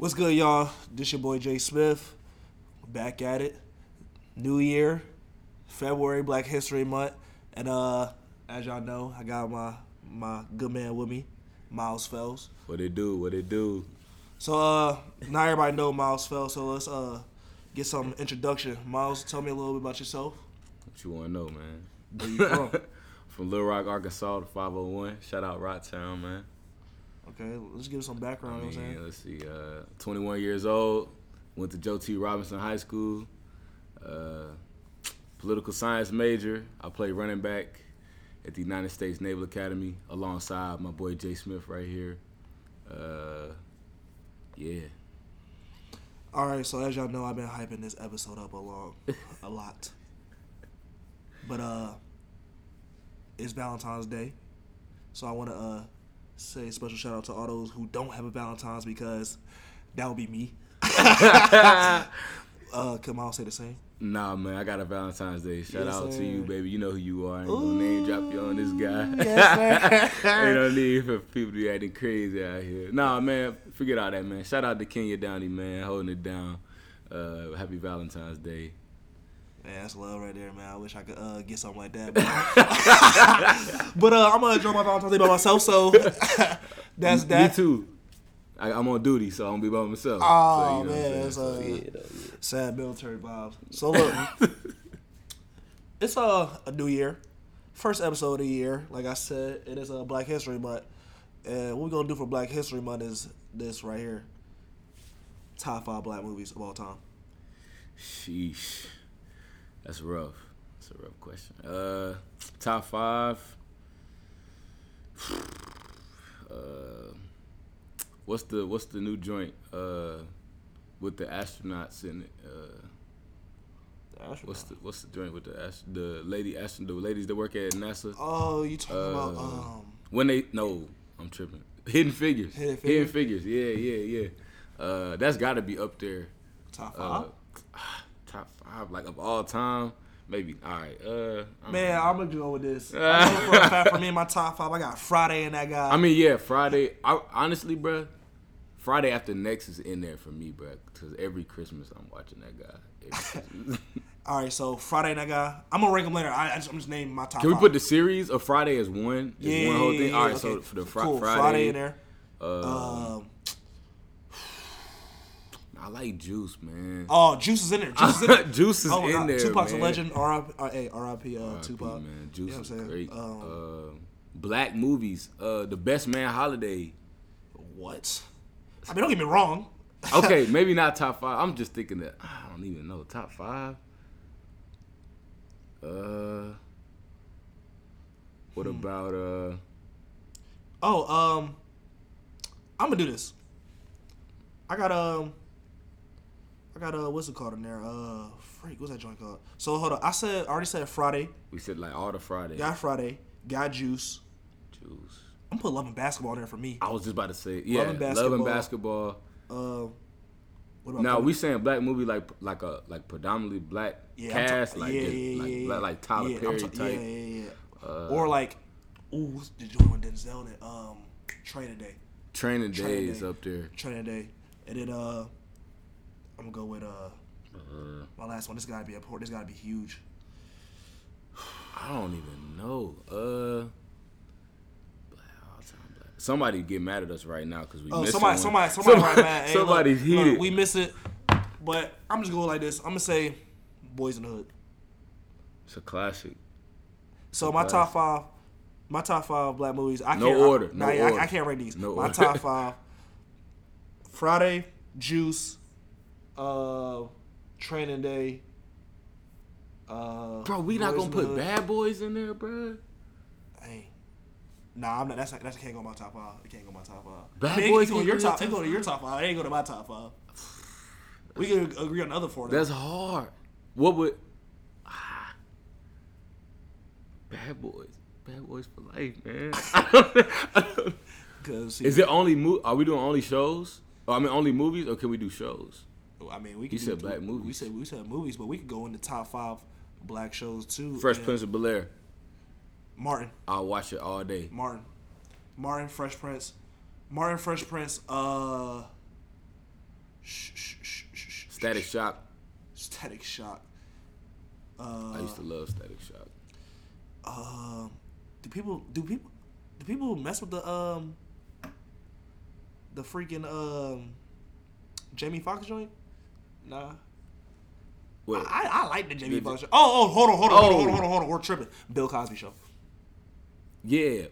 What's good, y'all? This your boy Jay Smith. Back at it. New year, February, Black History Month, and uh, as y'all know, I got my my good man with me, Miles Fells. What it do? What it do? So uh, now everybody know Miles Fells. So let's uh get some introduction. Miles, tell me a little bit about yourself. What you want to know, man? Where you from? From Little Rock, Arkansas to 501. Shout out Rocktown, man. Okay, let's give some I background. you know mean, what I'm saying? let's see. Uh, 21 years old. Went to Joe T. Robinson High School. Uh, political science major. I played running back at the United States Naval Academy alongside my boy Jay Smith right here. Uh, yeah. All right, so as y'all know, I've been hyping this episode up a long, a lot. But uh, it's Valentine's Day, so I want to uh say a special shout out to all those who don't have a Valentine's because that would be me. uh, can Miles say the same? Nah, man, I got a Valentine's Day. Shout Yes, out sir. to you, baby. You know who you are. I ain't gonna name drop you on this guy. Yes, sir. Ain't no need for people to be acting crazy out here. Nah, man, forget all that, man. Shout out to Kenya Downey, man, holding it down. Uh, happy Valentine's Day. Man, that's love right there, man. I wish I could uh, get something like that. But, but uh, I'm gonna enjoy my Valentine's Day by myself, so that's that. Me too. I, I'm on duty, so I'm gonna be by myself. Oh, so, you know man, it's, saying? uh, yeah, yeah. Sad military vibes. So look, it's uh, a new year, first episode of the year. Like I said, it is a Black History Month, and what we're gonna do for Black History Month is this right here: top five black movies of all time. Sheesh. That's rough. That's a rough question. Uh, top five. Uh, what's the what's the new joint? Uh, with the astronauts in it. Uh, the astronauts. what's the what's the joint with the ast- the lady astron the ladies that work at NASA? Oh, you talking about Uh, um? When they no, I'm tripping. Hidden Figures. Hidden Hidden Figures? Figures. Yeah, yeah, yeah. Uh, that's got to be up there. Top Uh, five? top five, like of all time, maybe. All right. Uh, I'm- Man, I'm gonna go with this. I for for me in my top five, I got Friday and that guy. I mean, yeah, Friday. I, honestly, bruh, Friday after next is in there for me, bruh, because every Christmas I'm watching that guy. All right, so Friday and that guy. I'm gonna rank them later. I, I just, I'm just naming my top. Can we five. put the series of Friday as one? Just yeah, one whole thing. All right, okay. so for the fri- cool. Friday, in there. Uh, Um, I like Juice, man. oh, Juice is in there. Juice is in there. Juice is Oh, in uh, there, Tupac's man. a legend. R.I.P. Uh, R.I.P. Uh, Tupac. man. Juice You know what I'm is saying? great. Um, uh, black movies. Uh, the Best Man Holiday. What? I mean, don't get me wrong. Okay, maybe not top five. I'm just thinking that I don't even know top five. Uh, what Hmm. about uh? Oh, um, I'm gonna do this. I got um, I got uh, what's it called in there? Uh, freak, what's that joint called? So hold on, I said, I already said Friday. We said like all the Friday. Got Friday. Got Juice. Juice. I'm putting Love and Basketball there for me. I was just about to say yeah. and Love and Basketball. basketball. Uh, what about Now we saying black movie like like a like predominantly black Yeah, cast ta- like yeah, just, yeah, like yeah. like Tyler Perry ta- type. Yeah, yeah, yeah. Uh, or like, ooh, what's the joint with Denzel in it? Um, Training Day. Training Training Day. up there. Training Day, and then uh, I'm gonna go with uh Uh, my last one. This gotta be important. This gotta be huge. I don't even know. Uh, black, all-time black. Somebody get mad at us right now because we Oh, missed somebody, somebody, somebody, right, man. Hey, look, somebody's look, heated. we miss it, but I'm just going like this. I'm gonna say, Boyz n the Hood. it's a classic. So my Classic. top five, my top five black movies. I No can't, order, I, no I- order. I, can't rate these. No my order. top five: Friday, Juice, uh, Training Day. Uh, Bro, we not gonna put Hood. Bad Boys in there, bro. Hey. Nah, I'm not. That's not, that's can't go my top five. It can't go my top five. Bad I mean, Boys go to your go in your top. It go to your top five. It ain't go to my top five. We can agree on the other four. though. That's hard. What would? Ah, Bad Boys. Bad Boys for life, man. I don't- I don't- Cause Is it only mo- Are we doing only shows? Or, I mean, only movies, or can we do shows? I mean, we. Could said do- black We movies. said we said movies, but we could go into top five black shows too. Fresh Prince of Bel Air. Martin, I'll watch it all day. Martin, Martin, Fresh Prince, Martin, Fresh Prince. Uh, Static Shock. Static Shock. Uh, I used to love Static Shock. Um, do people do people do people mess with the um the freaking um Jamie Foxx joint? Nah. What? I, I like the Did Foxx. joint. Oh, oh, hold on, hold on, hold on, hold on, Oh. hold on, hold on. We're tripping. Bill Cosby show. yeah.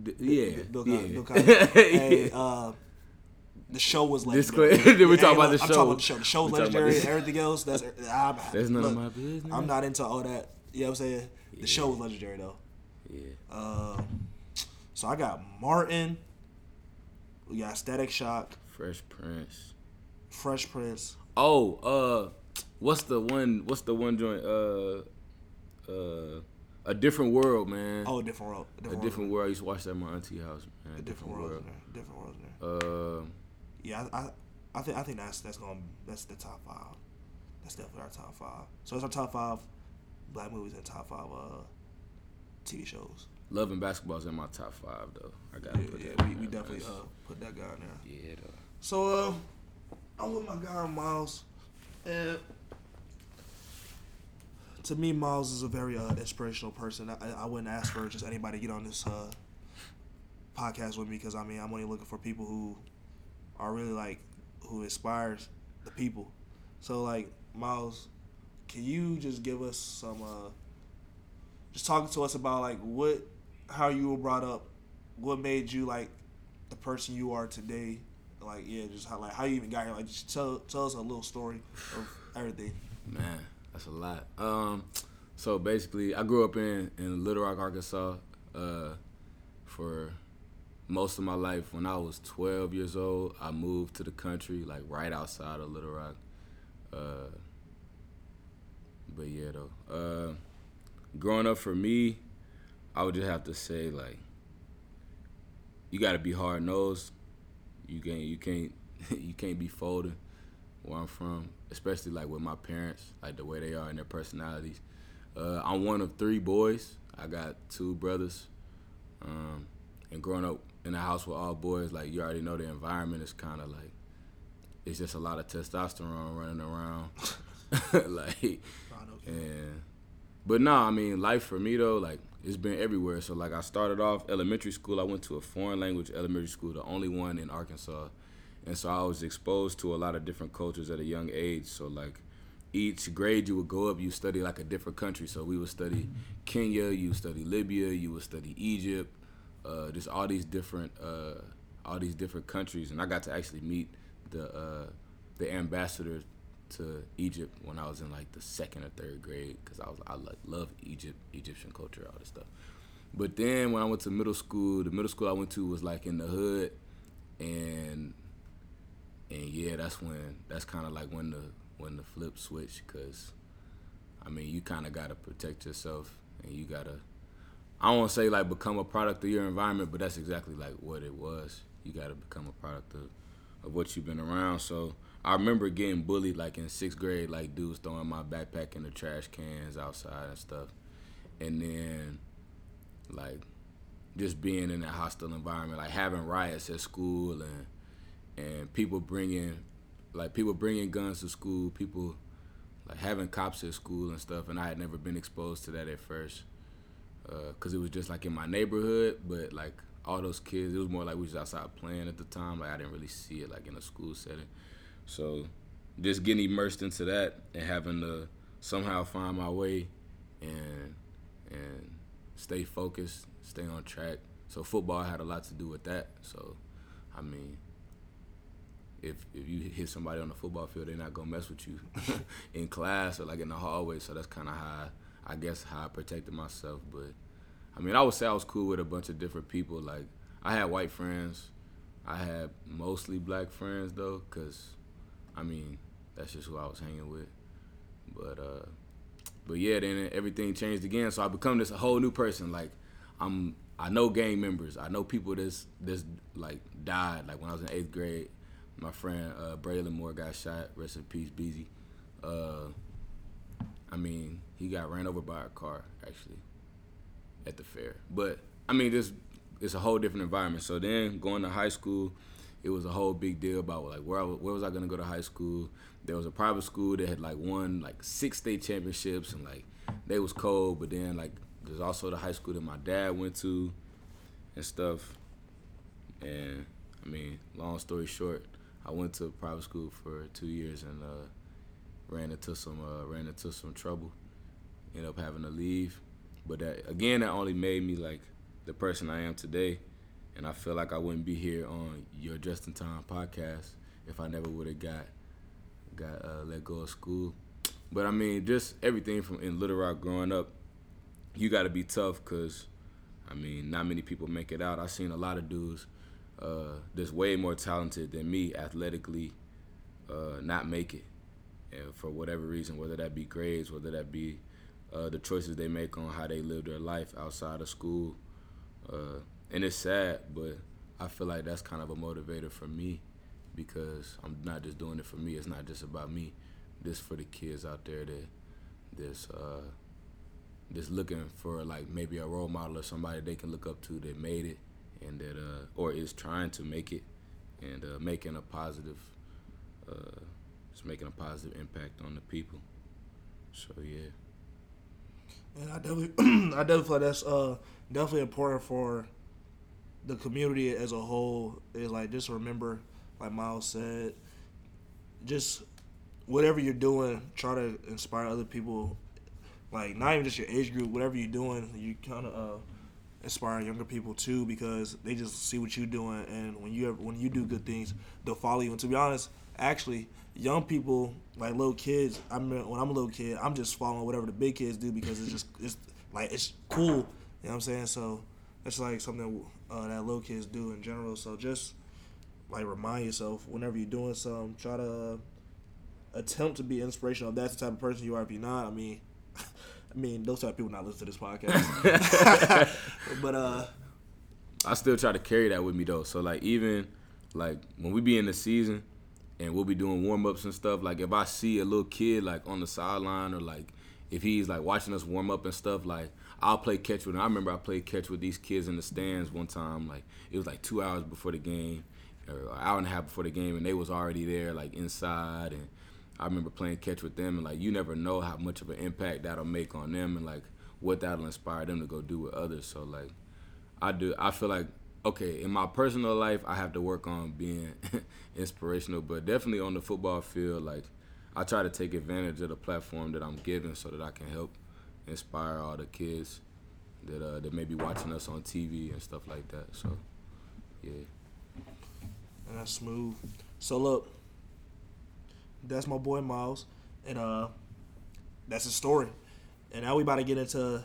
D- yeah. Bill yeah. Cosby. Bill Cosby. hey, uh, the show was legendary. Disclaimer. We're talking Hey, about the I'm show. talking about the show. The show's We're legendary. Everything else, that's I'm, That's none look, of my business. I'm not into all that. You know what I'm saying? The Yeah. show was legendary though. Yeah. Um, so I got Martin. We got Static Shock, Fresh Prince. Fresh Prince. Oh, uh, what's the one? What's the one joint? Uh, uh, a different world, man. Oh, different world. a different world. I used to watch that at my auntie house, man. A different world. in there. Different world. Uh, Yeah, I, I, I think I think that's that's going that's the top five. That's definitely our top five. So it's our top five black movies and top five uh TV shows. Love and basketball's in my top five though. I gotta Yeah, put yeah that. we, we definitely uh put that guy in there. Yeah, though. So uh, I'm with my guy Miles, and to me, Miles is a very uh, inspirational person. I, I wouldn't ask for just anybody to get on this uh, podcast with me because I mean I'm only looking for people who are really like who inspires the people. So like Miles, can you just give us some uh, just talking to us about like what how you were brought up, what made you like the person you are today, like yeah, just how like how you even got here. Like just tell tell us a little story of everything. Man, that's a lot. Um, so basically, I grew up in in Little Rock, Arkansas, uh, for most of my life. When I was 12 years old, I moved to the country, like right outside of Little Rock. Uh, but yeah, though, uh, growing up for me, I would just have to say like, you got to be hard nosed. You can't, you can't, you can't be folding where I'm from, especially like with my parents, like the way they are and their personalities. Uh, I'm one of three boys. I got two brothers, um, and growing up in a house with all boys, like you already know, the environment is kind of like it's just a lot of testosterone running around, like and but no, I mean life for me though, like it's been everywhere. So like I started off elementary school. I went to a foreign language elementary school, the only one in Arkansas, and so I was exposed to a lot of different cultures at a young age. So like each grade you would go up, you study like a different country. So we would study Kenya, you study Libya, you would study Egypt, uh, just all these different uh, all these different countries, and I got to actually meet the uh, the ambassador to Egypt when I was in like the second or third grade because I was I like love Egypt, Egyptian culture, all this stuff. But then when I went to middle school, the middle school I went to was like in the hood, and and yeah, that's when that's kind of like when the when the flip switch because I mean you kind of gotta protect yourself and you gotta I don't say like become a product of your environment, but that's exactly like what it was. You gotta become a product of of what you've been around. So I remember getting bullied like in sixth grade, like dudes throwing my backpack in the trash cans outside and stuff, and then like just being in a hostile environment, like having riots at school and and people bringing like people bringing guns to school, people like having cops at school and stuff, and I had never been exposed to that at first uh, because it was just like in my neighborhood, but like all those kids, it was more like we was outside playing at the time. Like I didn't really see it like in a school setting. So just getting immersed into that and having to somehow find my way and and stay focused, stay on track. So football had a lot to do with that. So I mean, if if you hit somebody on the football field, they're not gonna mess with you in class or like in the hallway. So that's kind of how I, I guess how I protected myself. But I mean, I would say I was cool with a bunch of different people. Like I had white friends, I had mostly black friends though, cause I mean that's just who I was hanging with. But uh, but yeah, then everything changed again. So I become this whole new person. Like I'm, I know gang members. I know people that's that's like died. Like when I was in eighth grade, my friend uh, Braylon Moore got shot. Rest in peace, Beezy. Uh, I mean, he got ran over by a car actually at the fair. But I mean, this it's a whole different environment. So then going to high school, it was a whole big deal about like where I, where was I gonna go to high school. There was a private school that had like won like six state championships and like they was cold. But then like there's also the high school that my dad went to and stuff. And I mean, long story short, I went to private school for two years and uh, ran into some uh, ran into some trouble. Ended up having to leave, but that again, that only made me like the person I am today. And I feel like I wouldn't be here on your Just in Time podcast if I never would have got got uh, let go of school. But I mean, just everything from in Little Rock growing up, you got to be tough because, I mean, not many people make it out. I've seen a lot of dudes uh, that's way more talented than me athletically uh, not make it. And for whatever reason, whether that be grades, whether that be uh, the choices they make on how they live their life outside of school. Uh, and it's sad, but I feel like that's kind of a motivator for me because I'm not just doing it for me. It's not just about me. This for the kids out there that that's uh, that's looking for like maybe a role model or somebody they can look up to that made it and that uh, or is trying to make it and uh, making a positive uh, it's making a positive impact on the people. So yeah. And I definitely, I definitely feel like that's uh definitely important for the community as a whole. Is like just remember, like Miles said, just whatever you're doing, try to inspire other people. Like not even just your age group, whatever you're doing, you kind of uh, inspire younger people too because they just see what you're doing, and when you when you do good things, they'll follow you. And to be honest, actually, young people like little kids. I mean, when I'm a little kid, I'm just following whatever the big kids do because it's just it's like it's cool. You know what I'm saying? So that's like something uh, that little kids do in general. So just like remind yourself whenever you're doing something, try to uh, attempt to be inspirational. If that's the type of person you are. If you're not, I mean, I mean, those type of people not listen to this podcast. but uh, I still try to carry that with me though. So like even like when we be in the season and we'll be doing warm ups and stuff. Like if I see a little kid like on the sideline or like if he's like watching us warm up and stuff, like I'll play catch with him. I remember I played catch with these kids in the stands one time. Like it was like two hours before the game, or an hour and a half before the game, and they was already there like inside. And I remember playing catch with them, and like you never know how much of an impact that'll make on them, and like what that'll inspire them to go do with others. So like I do, I feel like okay, in my personal life, I have to work on being inspirational, but definitely on the football field, like I try to take advantage of the platform that I'm given so that I can help inspire all the kids that uh, that may be watching us on TV and stuff like that. So, yeah. And that's smooth. So look, that's my boy Miles, and uh, that's his story. And now we about to get into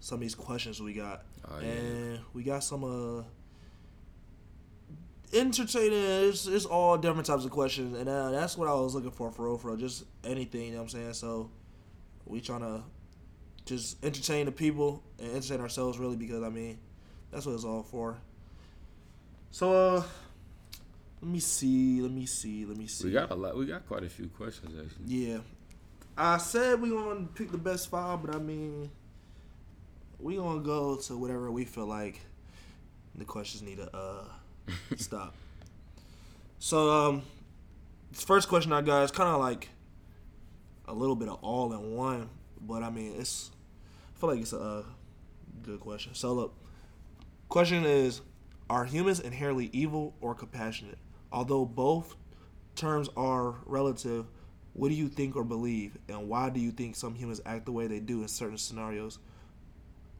some of these questions we got, Oh, yeah. and we got some uh entertaining. It's, it's all different types of questions, and uh, that's what I was looking for for real, for real. Just anything, you know what I'm saying. So we trying to just entertain the people and entertain ourselves, really, because I mean that's what it's all for. So uh, let me see, let me see, let me see. We got a lot. We got quite a few questions actually. Yeah. I said we gonna pick the best five, but I mean, we gonna go to whatever we feel like the questions need to uh stop. So um, this first question I got is kind of like a little bit of all in one, but I mean it's I feel like it's a uh, good question. So look, question is, are humans inherently evil or compassionate? Although both terms are relative, what do you think or believe, and why do you think some humans act the way they do in certain scenarios?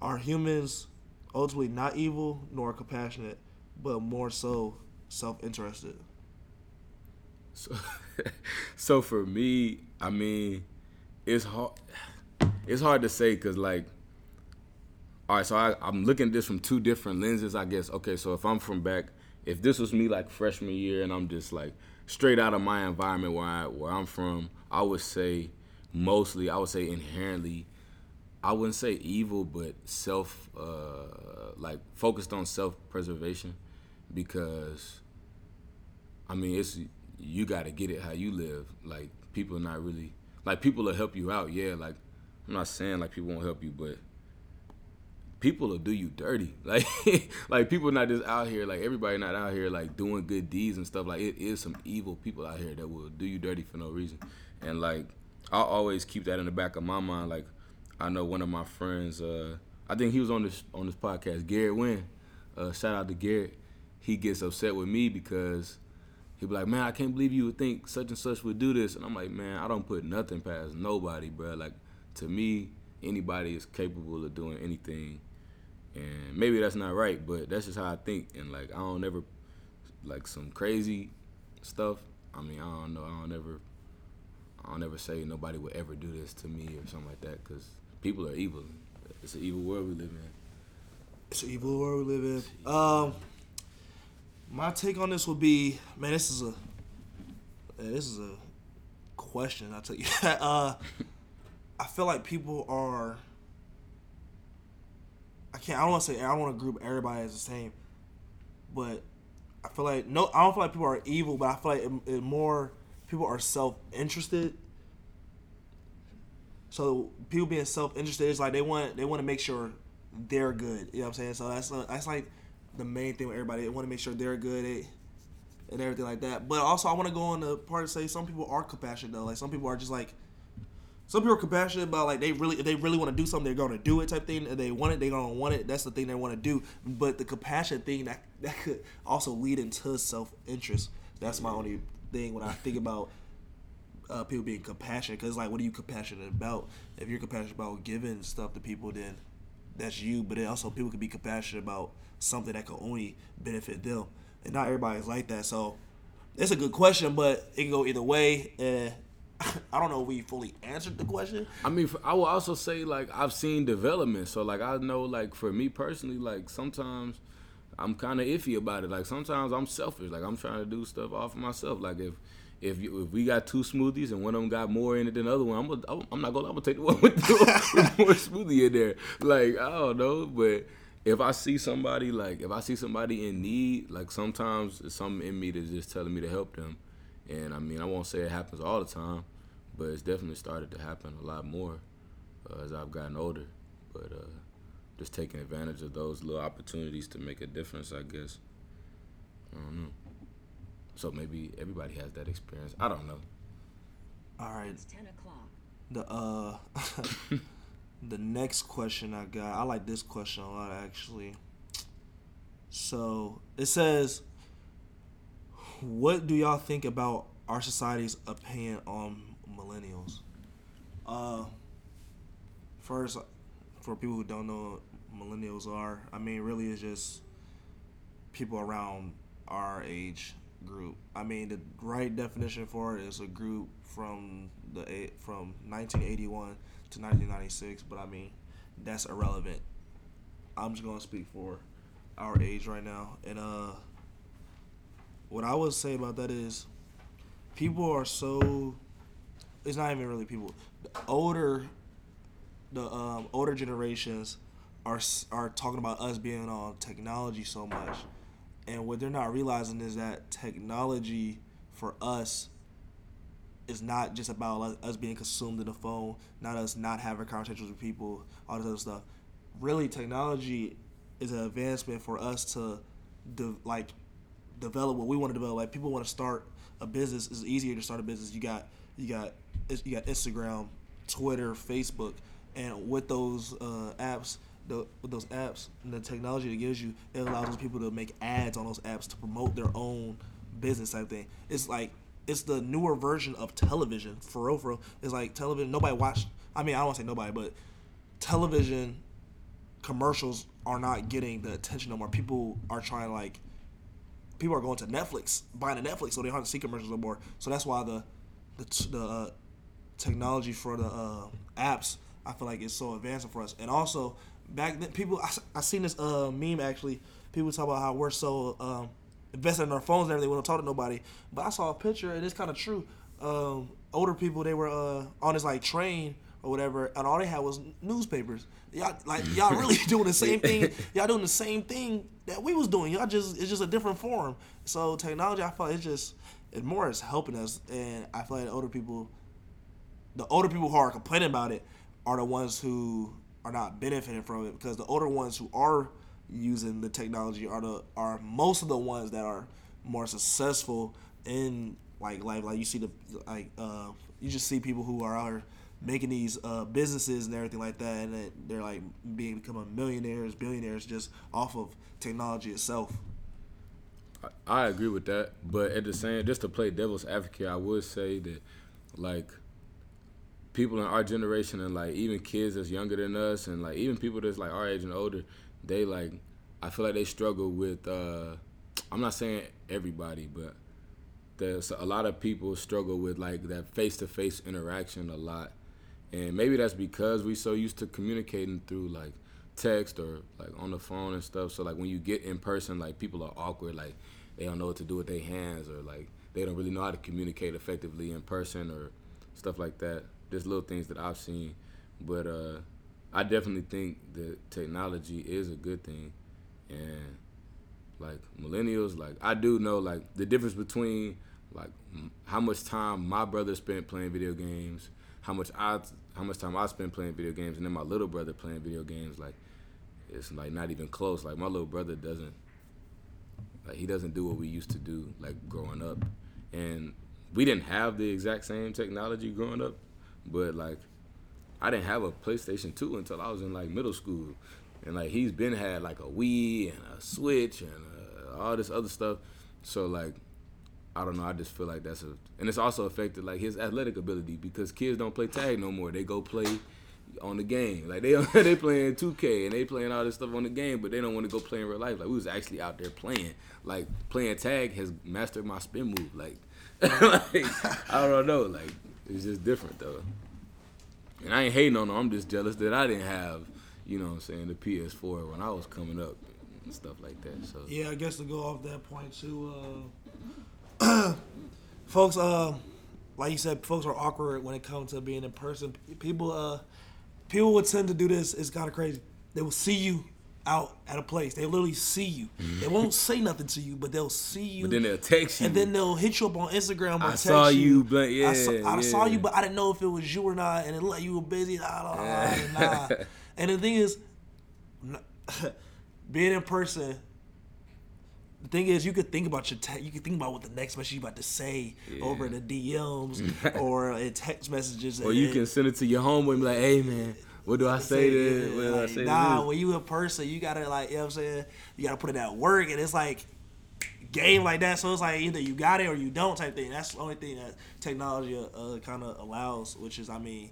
Are humans ultimately not evil nor compassionate, but more so self-interested? So, so for me, I mean, it's hard. It's hard to say because, like, all right. So I, I'm looking at this from two different lenses, I guess. Okay, so if I'm from back, if this was me like freshman year, and I'm just like straight out of my environment where I where I'm from, I would say mostly, I would say inherently, I wouldn't say evil, but self, uh, like focused on self preservation, because I mean, it's you got to get it how you live. Like people are not really like people will help you out. Yeah, like I'm not saying like people won't help you, but people will do you dirty. Like like people not just out here like everybody not out here like doing good deeds and stuff. Like it is some evil people out here that will do you dirty for no reason. And like I'll always keep that in the back of my mind. Like I know one of my friends, uh, I think he was on this on this podcast, Garrett Wynn. Uh, shout out to Garrett. He gets upset with me because he be like, man, I can't believe you would think such and such would do this. And I'm like, man, I don't put nothing past nobody, bro. Like to me, anybody is capable of doing anything and maybe that's not right, but that's just how I think. And like I don't ever like some crazy stuff. I mean, I don't know. I don't ever. I don't ever say nobody would ever do this to me or something like that because people are evil. It's an evil world we live in. It's an evil world we live in. Um, my take on this would be, man, this is a, this is a question. I'll tell you. uh, I feel like people are I can't. I don't want to say. I don't want to group everybody as the same, but I feel like no. I don't feel like people are evil, but I feel like it, it more people are self interested. So people being self interested is like they want they want to make sure they're good. You know what I'm saying? So that's that's like the main thing with everybody. They want to make sure they're good. They, and everything like that. But also, I want to go on the part and say some people are compassionate though. Like some people are just like some people are compassionate about like they really they really want to do something they're gonna do it type thing. And they want it they're gonna want it. That's the thing they want to do. But the compassion thing that that could also lead into self-interest. That's my only thing when i think about uh, people being compassionate because like what are you compassionate about? If you're compassionate about giving stuff to people then that's you. But also people can be compassionate about something that can only benefit them. And not everybody's like that. So it's a good question but it can go either way. And I don't know if we fully answered the question. I mean, I will also say like I've seen development, so like I know like for me personally, like sometimes I'm kind of iffy about it. Like sometimes I'm selfish. Like I'm trying to do stuff off of myself. Like if if you, if we got two smoothies and one of them got more in it than the other one, I'm gonna, I'm not gonna I'm gonna take the one with, with more smoothie in there. Like I don't know, but if I see somebody like if I see somebody in need, like sometimes it's something in me that's just telling me to help them. And I mean, I won't say it happens all the time, but it's definitely started to happen a lot more uh, as I've gotten older. But uh, just taking advantage of those little opportunities to make a difference, I guess. I don't know. So maybe everybody has that experience. I don't know. All right. It's ten o'clock. The uh, the next question I got. I like this question a lot actually. So it says, "What do y'all think about our society's opinion on millennials. Uh, first, for people who don't know what millennials are, I mean, really, it's just people around our age group. I mean, the right definition for it is a group from the from 1981 to 1996. But I mean, that's irrelevant. I'm just gonna speak for our age right now, and uh, what I would say about that is, people are so it's not even really people. The older, the um, older generations are are talking about us being on technology so much, and what they're not realizing is that technology for us is not just about us being consumed in the phone, not us not having conversations with people, all this other stuff. Really, technology is an advancement for us to, de- like, develop what we want to develop. Like, people want to start a business. It's easier to start a business. You got you got you got Instagram, Twitter, Facebook, and with those uh, apps, the with those apps and the technology it gives you, it allows those people to make ads on those apps to promote their own business type thing. It's like it's the newer version of television for real. For real, it's like television. Nobody watched. I mean, I don't want to say nobody, but television commercials are not getting the attention no more. People are trying to like. People are going to Netflix, buying a Netflix, so they don't see commercials no more. So that's why the the, the uh, technology for the uh, apps, I feel like it's so advancing for us. And also, back then, people, I, I seen this uh, meme actually. People talk about how we're so um, invested in our phones and everything. We don't talk to nobody. But I saw a picture, and it's kind of true. Um, older people, they were uh, on this like train or whatever, and all they had was newspapers. Y'all like y'all really doing the same thing. Y'all doing the same thing that we was doing. Y'all just it's just a different form. So technology, I feel like it's just it more is helping us, and I feel like older people, the older people who are complaining about it, are the ones who are not benefiting from it because the older ones who are using the technology are the are most of the ones that are more successful in like life. Like you see the like uh, you just see people who are making these uh, businesses and everything like that, and they're like being becoming millionaires, billionaires just off of technology itself. I agree with that, but at the same, just to play devil's advocate, I would say that like people in our generation and like even kids that's younger than us and like even people that's like our age and older, they like I feel like they struggle with. uh I'm not saying everybody, but there's a lot of people struggle with like that face to face interaction a lot, and maybe that's because we so used to communicating through like text or like on the phone and stuff. So like when you get in person, like people are awkward, like they don't know what to do with their hands or like they don't really know how to communicate effectively in person or stuff like that. There's little things that I've seen, but uh, I definitely think that technology is a good thing, and like millennials, like I do know like the difference between like how much time my brother spent playing video games, how much I how much time I spent playing video games, and then my little brother playing video games. Like it's like not even close. Like my little brother doesn't like he doesn't do what we used to do like growing up, and we didn't have the exact same technology growing up, but like I didn't have a PlayStation 2 until I was in like middle school, and like he's been had like a Wii and a Switch and uh, all this other stuff. So like I don't know. I just feel like that's a, and it's also affected like his athletic ability because kids don't play tag no more. They go play on the game. Like they they playing 2K and they playing all this stuff on the game, but they don't want to go play in real life. Like we was actually out there playing. Like playing tag has mastered my spin move. Like, like I don't know. Like it's just different though. And I ain't hating on them. I'm just jealous that I didn't have, you know, what I'm saying the PS4 when I was coming up and stuff like that. So yeah, I guess to go off that point too, uh, folks. Uh, like you said, folks are awkward when it comes to being in person. People, uh, people would tend to do this. It's kind of crazy. They will see you out at a place. They literally see you. Mm-hmm. They won't say nothing to you, but they'll see you. But then they'll text you. And then they'll hit you up on Instagram or I text saw you, but I yeah, saw, I yeah. saw you, but I didn't know if it was you or not, and it looked like you were busy. Nah, nah, nah, nah. and the thing is, being in person. The thing is, you could think about your te- you could think about what the next message you about to say Yeah. over in the DMs or in text messages. Or you can send it to your homeboy and be like, "Hey man, what do I say this? yeah, What do I say nah, this?" when you in person, you gotta like, you know what I'm saying? You gotta put in that work, and it's like game like that. So it's like either you got it or you don't type thing. That's the only thing that technology uh, kind of allows. Which is, I mean,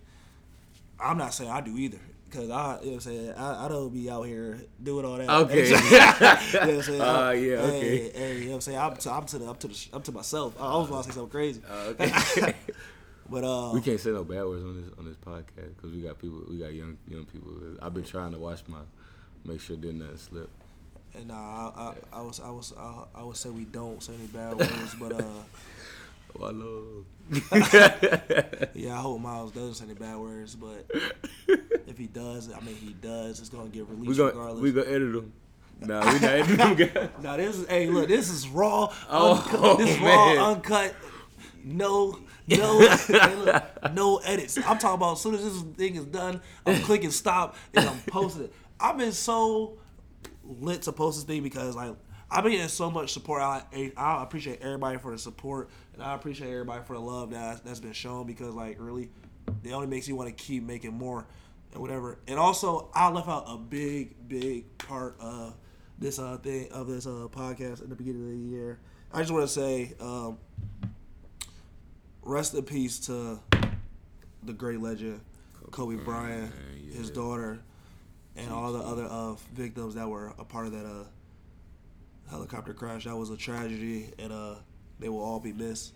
I'm not saying I do either. Cause I, you know what I'm saying, I, I don't be out here doing all that. Okay. you know what I'm saying? Uh, yeah, okay. Hey, hey, you know what I'm saying? I'm to, I'm to the, I'm to the, I'm to myself. I always want to say something crazy. Uh, okay. But uh, we can't say no bad words on this on this podcast because we got people, we got young young people. I've been trying to watch my, make sure didn't nothing slip. And nah, I, I, I was, I was, I, I would say we don't say any bad words, but uh, I love. yeah, I hope Miles doesn't say any bad words. But if he does, I mean, he does. It's gonna get released we gonna regardless. we gonna edit them. Nah, we not editing them. guys. now this is, hey, look, this is raw, Oh, uncut. This is man. raw, uncut. No, no, look, no edits. I'm talking about as soon as this thing is done, I'm clicking stop and I'm posting it. I've been so lit to post this thing because like I've been getting so much support. I I appreciate everybody for the support and I appreciate everybody for the love that that's been shown because like really, it only makes you want to keep making more and whatever. And also, I left out a big big part of this uh thing of this uh podcast in the beginning of the year. I just want to say, um, rest in peace to the great legend Kobe Bryant, yeah. his daughter, and all the other uh, victims that were a part of that uh, helicopter crash. That was a tragedy, and uh, they will all be missed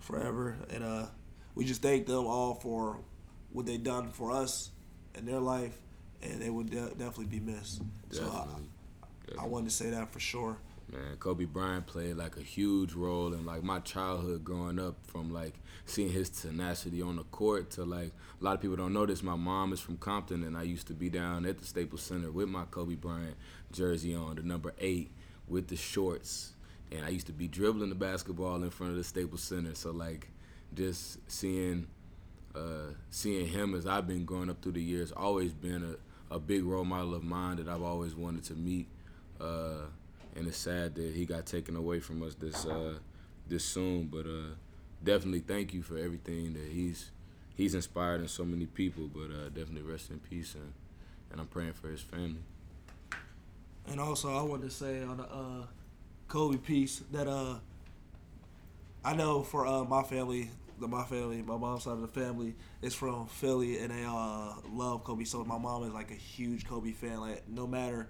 forever. And uh, we just thank them all for what they done for us in their life, and they would de- definitely be missed. So Definitely. I, I wanted to say that for sure. Man, Kobe Bryant played like a huge role in like my childhood growing up from like seeing his tenacity on the court to like a lot of people don't know this. My mom is from Compton and I used to be down at the Staples Center with my Kobe Bryant jersey on, the number eight with the shorts. And I used to be dribbling the basketball in front of the Staples Center. So like just seeing uh, seeing him as I've been growing up through the years, always been a, a big role model of mine that I've always wanted to meet. Uh, and it's sad that he got taken away from us this uh, this soon. But uh, definitely thank you for everything that he's he's inspired in so many people. But uh, definitely rest in peace, and and I'm praying for his family. And also, I wanted to say on the uh, Kobe piece that uh, I know for uh, my family, my family, my mom's side of the family is from Philly, and they love Kobe. So my mom is like a huge Kobe fan. Like no matter,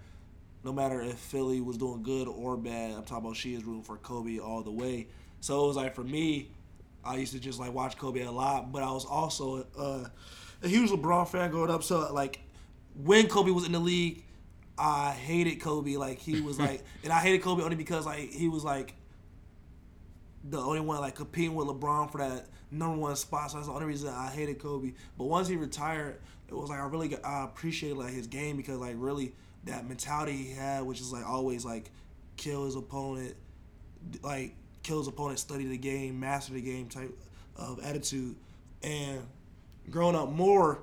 no matter if Philly was doing good or bad, I'm talking about she is rooting for Kobe all the way. So it was like for me, I used to just like watch Kobe a lot, but I was also uh, a huge LeBron fan growing up. So like when Kobe was in the league, I hated Kobe. Like he was like, and I hated Kobe only because like he was like the only one like competing with LeBron for that number one spot. So that's the only reason I hated Kobe. But once he retired, it was like I really got, I appreciated like his game because like really that mentality he had, which is like always like kill his opponent, like kill his opponent, study the game, master the game type of attitude. And growing up more,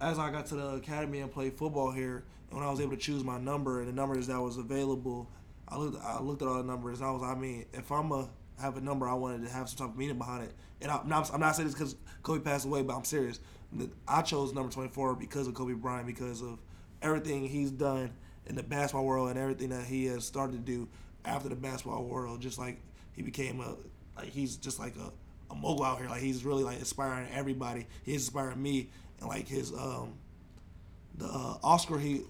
as I got to the academy and played football here, and when I was able to choose my number and the numbers that was available, I looked I looked at all the numbers. I was I mean, if I'm a have a number, I wanted to have some type of meaning behind it. And I'm not, I'm not saying this because Kobe passed away, but I'm serious. I chose number 24 because of Kobe Bryant, because of everything he's done in the basketball world and everything that he has started to do after the basketball world. Just like he became a, like he's just like a, a mogul out here. Like he's really like inspiring everybody. He's inspiring me and like his um, the uh, Oscar he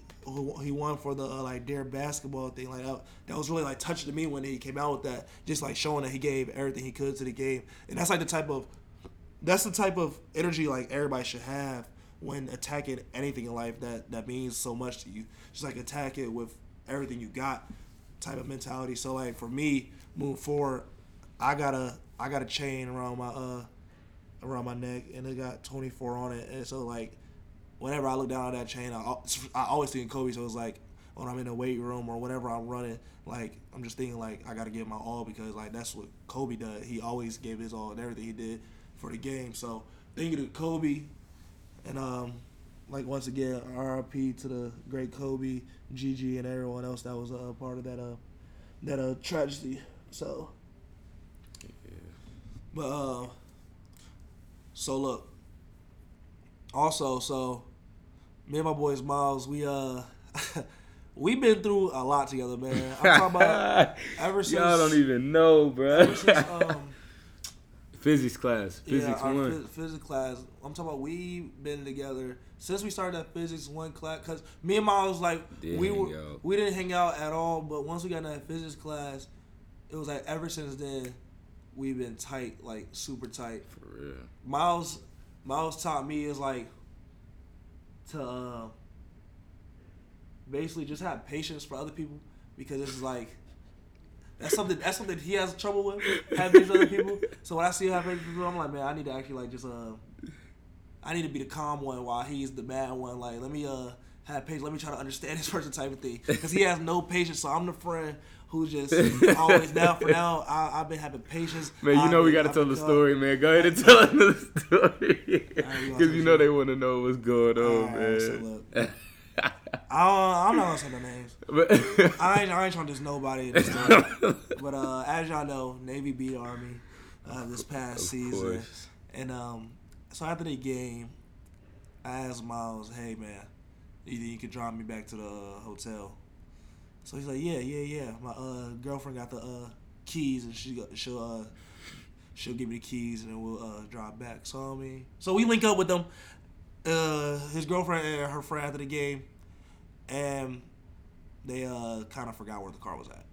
he won for the uh, like Dear Basketball thing like that, that was really like touching to me when he came out with that just like showing that he gave everything he could to the game and that's like the type of that's the type of energy like everybody should have when attacking anything in life that that means so much to you just like attack it with everything you got type of mentality so like for me moving forward i got a i got a chain around my uh around my neck and it got 24 on it and so like whenever I look down at that chain, I, I always think Kobe. So it's like when I'm in the weight room or whenever I'm running, like I'm just thinking like I got to give my all because like that's what Kobe does. He always gave his all and everything he did for the game. So thinking of Kobe, and um, like once again, RIP to the great Kobe, Gigi, and everyone else that was a uh, part of that uh that uh tragedy. So, yeah. but uh, so look. Also, so me and my boys Miles, we uh we've been through a lot together, man. I'm talking about ever since y'all don't even know, bro. Since, um, physics class, physics yeah, one, physics class. I'm talking about we've been together since we started that physics one class. Cause me and Miles like we were we didn't hang out at all, but once we got in that physics class, it was like ever since then we've been tight, like super tight. For real. Miles Miles taught me is like to uh, basically just have patience for other people because it's like that's something that's something he has trouble with having these other people. So when I see him have people, I'm like, man, I need to actually like just uh, I need to be the calm one while he's the mad one. Like, let me uh have patience. Let me try to understand this person type of thing because he has no patience. So I'm the friend who's just always now for now. I, have been having patience. Man, you know we got to tell the story, man. Go ahead and tell the story because you know they want to know what's going on, man. I am not gonna say the names. But I ain't, I ain't trying to diss nobody. but uh, as y'all know, Navy beat Army uh, this past of season, course. and um, so after the game, I asked Miles, "Hey man, either you could drive me back to the hotel." So he's like, yeah, yeah, yeah. My uh, girlfriend got the uh, keys, and she got, she'll uh, she'll give me the keys, and then we'll uh, drive back. So I mean, so we link up with them. Uh, his girlfriend and her friend after the game, and they uh, kind of forgot where the car was at.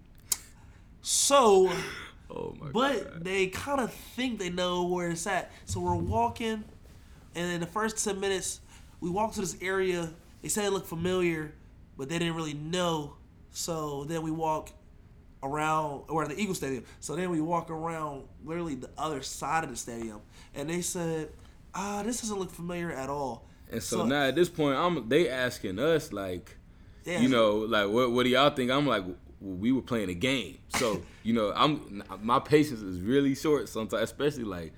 So, oh my but God. they kind of think they know where it's at. So we're walking, and in the first ten minutes, we walk to this area. They said it looked familiar, but they didn't really know so then we walk around, or at the Eagle Stadium. So then we walk around literally the other side of the stadium, and they said, "Ah, this doesn't look familiar at all." And so, so now at this point, I'm they asking us like, yeah, you know, like what what do y'all think? I'm like, well, we were playing a game, so you know, I'm my patience is really short sometimes, especially like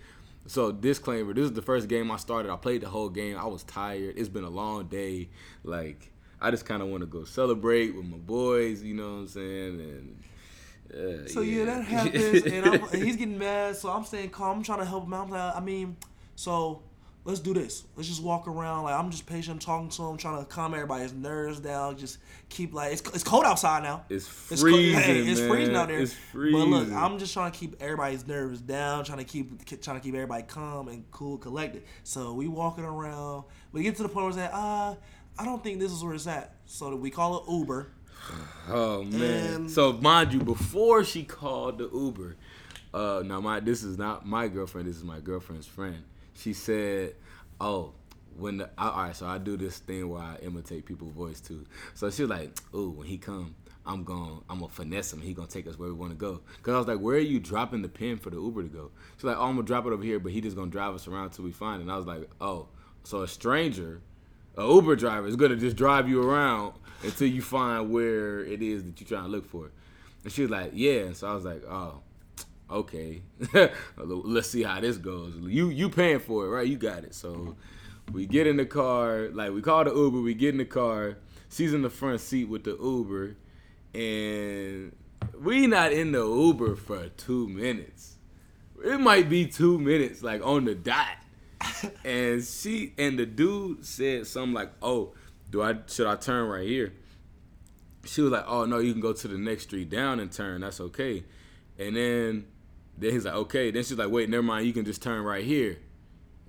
so disclaimer, this is the first game I started. I played the whole game. I was tired. It's been a long day. Like I just kind of want to go celebrate with my boys. You know what I'm saying? And uh, So yeah, that happens, and, I'm, and he's getting mad. So I'm staying calm. I'm trying to help him out. Like, I mean, so let's do this. Let's just walk around. Like I'm just patient, I'm talking to him, trying to calm everybody's nerves down. Just keep like it's, it's cold outside now. It's It's, freezing, cold, hey, it's freezing out there. It's freezing. But look. I'm just trying to keep everybody's nerves down, trying to keep trying to keep everybody calm and cool, collected. So we walking around. We get to the point where it's like, uh, I don't think this is where it's at. So we call it Uber. Oh man! And- so mind you, before she called the Uber, uh, now my this is not my girlfriend. This is my girlfriend's friend. She said, "Oh, when the I, all right." So I do this thing where I imitate people's voice too. So she was like, "Ooh, when he come, I'm going, I'm gonna finesse him. He gonna take us where we want to go." Cause I was like, "Where are you dropping the pin for the Uber to go?" She's like, "Oh, I'm gonna drop it over here, but he just gonna drive us around till we find it." And I was like, "Oh, so a stranger." a Uber driver is gonna just drive you around until you find where it is that you're trying to look for. And she was like, "Yeah." And so I was like, "Oh, okay. Let's see how this goes. You you paying for it, right? You got it." So we get in the car, like we call the Uber. We get in the car. She's in the front seat with the Uber, and we not in the Uber for two minutes. It might be two minutes, like on the dot and she and the dude said something like, "Oh, do I should I turn right here?" She was like, "Oh no, you can go to the next street down and turn. That's okay." And then then he's like, "Okay." Then she's like, "Wait, never mind. You can just turn right here."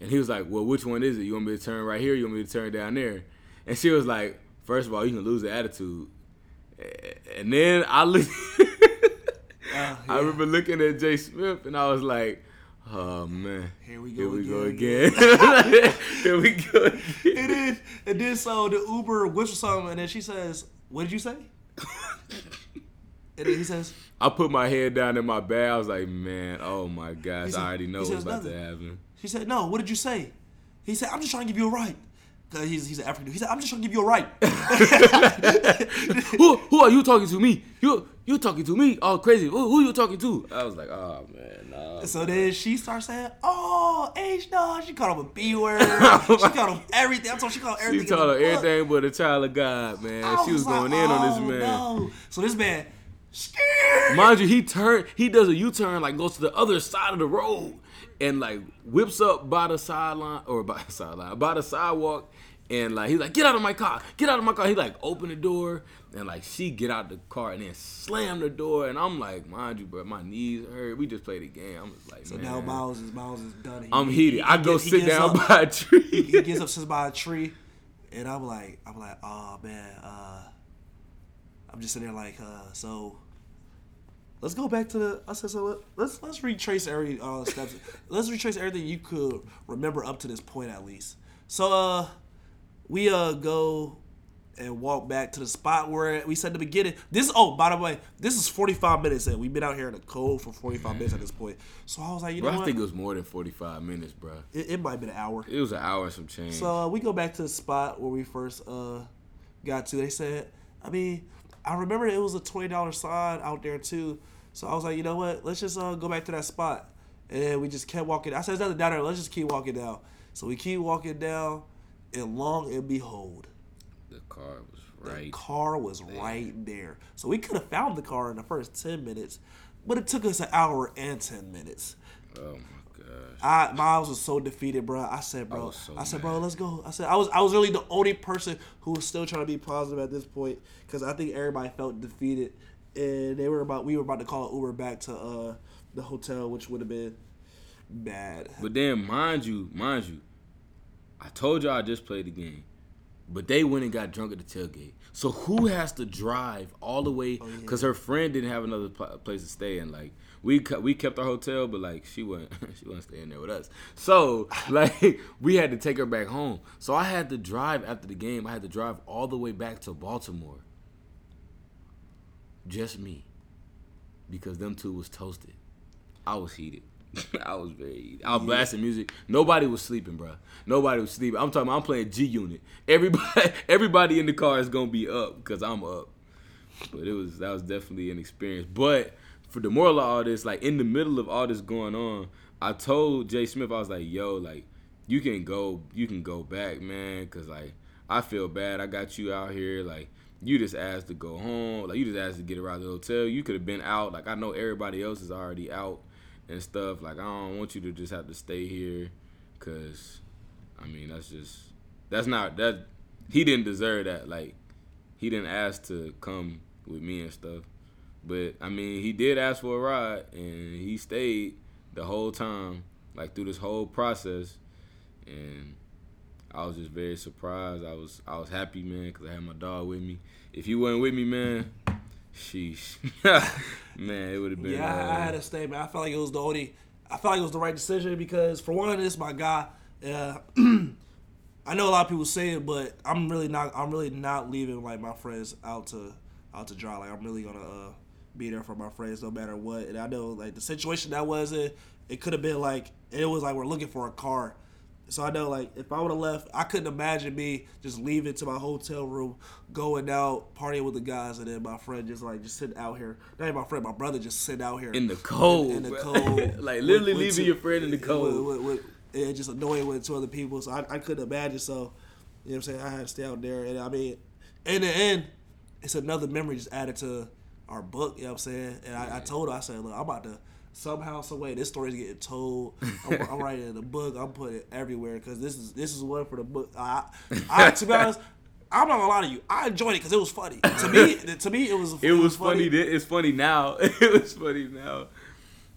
And he was like, "Well, which one is it? You want me to turn right here? You want me to turn down there?" And she was like, first of all, you can lose the attitude." And then I looked. Uh, I remember looking at Jay Smith and I was like, "Oh man, Here we go. here we go again." again. here we go and again." then and then so the Uber whistles something, and then she says, "What did you say?" and then he says, I put my head down in my bag. I was like, "Man, oh my gosh, said- I already know what's about to happen." "She said, no. What did you say?" He said, "I'm just trying to give you a right." 'Cause he's he's an African. dude. He said, "I'm just trying to give you a right." who who are you talking to? Me? You you talking to me? Oh, crazy. Who, who you talking to? I was like, "Oh man, nah." so then she starts saying, "Oh, H dog." She called him a B word. she called him everything. I told she called him She everything. in told her everything but a child of God, man. I she was like, going in on this "Oh, man. No. So this man, scared. Mind you, he turn he does a U turn, like goes to the other side of the road and like whips up by the sideline or by the sideline, by the sidewalk, and like he's like, get out of my car, get out of my car. He like open the door and like she get out the car and then slam the door and I'm like, mind you, bro, my knees hurt. We just played a game. I'm just like, So man, now Miles is Miles is done. He- I'm he- heated. he I go gets- sit down up- by a tree. he, he gets up sits by a tree, and I'm like, I'm like, oh man, uh, I'm just sitting there like, uh, so let's go back to the. I said, so let- let's let's retrace every uh, steps. let's retrace everything you could remember up to this point at least. So uh, we uh go and walk back to the spot where we said the beginning. This oh by the way, this is 45 minutes in. We've been out here in the cold for 45 minutes at this point. So I was like, you Bro, know I what? think it was more than 45 minutes, bro. it, it might have been an hour. It was an hour and some change. So uh, we go back to the spot where we first uh, got to. They said, I mean, I remember it was a twenty dollar sign out there too. So I was like, you know what? Let's just uh, go back to that spot. And then we just kept walking. I said, there's nothing down there. Let's just keep walking down. So we keep walking down, and long and behold, the car was right. the car was right there. So we could have found the car in the first ten minutes, but it took us an hour and ten minutes. Oh. I Miles was so defeated, bro. I said, bro, I, so said, bro, let's go. I said, I was, I was really the only person who was still trying to be positive at this point because I think everybody felt defeated, and they were about, we were about to call Uber back to uh the hotel, which would have been bad. But then, mind you, mind you, I told y'all I just played the game, but they went and got drunk at the tailgate. So who has to drive all the way? Because her friend didn't have another pl- place to stay, and like we we kept our hotel, but like she wasn't she wasn't staying there with us. So like we had to take her back home. So I had to drive after the game. I had to drive all the way back to Baltimore. Just me, because them two was toasted. I was heated. I was very heated. I was blasting music. Nobody was sleeping, bro. Nobody was sleeping. I'm talking. About, I'm playing G Unit. Everybody, everybody in the car is gonna be up because I'm up. But it was that was definitely an experience. But for the moral of all this, like in the middle of all this going on, I told Jay Smith, I was like, yo, like, you can go, you can go back, man, cause like I feel bad. I got you out here, like you just asked to go home, like you just asked to get around the hotel. You could have been out. Like I know everybody else is already out and stuff. Like I don't want you to just have to stay here, cause I mean that's just that's not that he didn't deserve that. Like he didn't ask to come with me and stuff. But I mean, he did ask for a ride, and he stayed the whole time, like through this whole process and I was just very surprised. I was I was happy, man, because I had my dog with me. If he wasn't with me, man, sheesh, man, it would have been. Yeah, uh, I had to stay, man. I felt like it was the only. I felt like it was the right decision because for one, this my guy. Uh, I know a lot of people say it, but I'm really not. I'm really not leaving like my friends out to out to dry. Like I'm really gonna uh, be there for my friends no matter what. And I know like the situation that was in, it could have been like it was like we're looking for a car so I know, like, if I would have left, I couldn't imagine me just leaving to my hotel room, going out, partying with the guys, and then my friend just like just sitting out here. Not even my friend, my brother just sitting out here in the cold, in, in the cold, like literally with, leaving two, your friend in the cold, with, with, and just annoying with two other people. So I, I couldn't imagine. So you know what I'm saying? I had to stay out there, and I mean, in the end, it's another memory just added to our book. You know what I'm saying? And I, I told her, I said, look, I'm about to somehow, some way, this story's getting told. I'm, I'm writing in the book. I'm putting it everywhere because this is this is one for the book. I, I to be honest. I'm not gonna lie to you. I enjoyed it because it was funny. To me, to me, it was. It, it was, was funny. funny. It's funny now. it was funny now.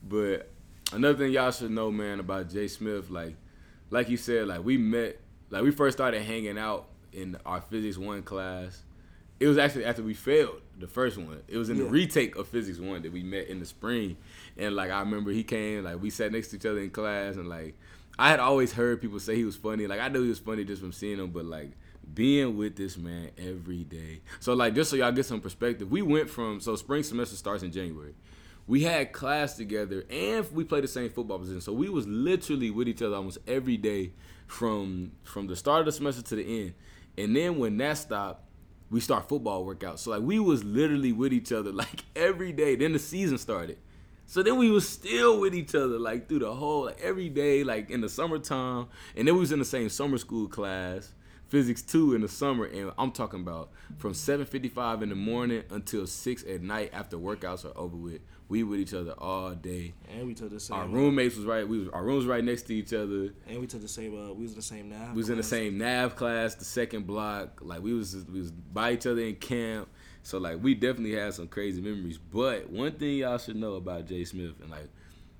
But another thing y'all should know, man, about Jay Smith, like, like you said, like we met, like we first started hanging out in our physics one class. It was actually after we failed the first one. It was in yeah. the retake of physics one that we met in the spring, and like I remember he came, like we sat next to each other in class, and like I had always heard people say he was funny. Like I knew he was funny just from seeing him, but like being with this man every day. So like just so y'all get some perspective, we went from so spring semester starts in January. We had class together and we played the same football position. So we was literally with each other almost every day from from the start of the semester to the end. And then when that stopped, we start football workouts. So like we was literally with each other like every day. Then the season started. So then we was still with each other like through the whole like, every day, like in the summertime, and then we was in the same summer school class, physics two in the summer, and I'm talking about from 7:55 in the morning until six at night after workouts are over with. We with each other all day. And we took the same. Our roommates was right. We was our rooms right next to each other. And we took the same. Uh, we was in the same nav. We was class. in the same nav class, the second block. Like we was we was by each other in camp. So like we definitely had some crazy memories. But one thing y'all should know about Jay Smith and like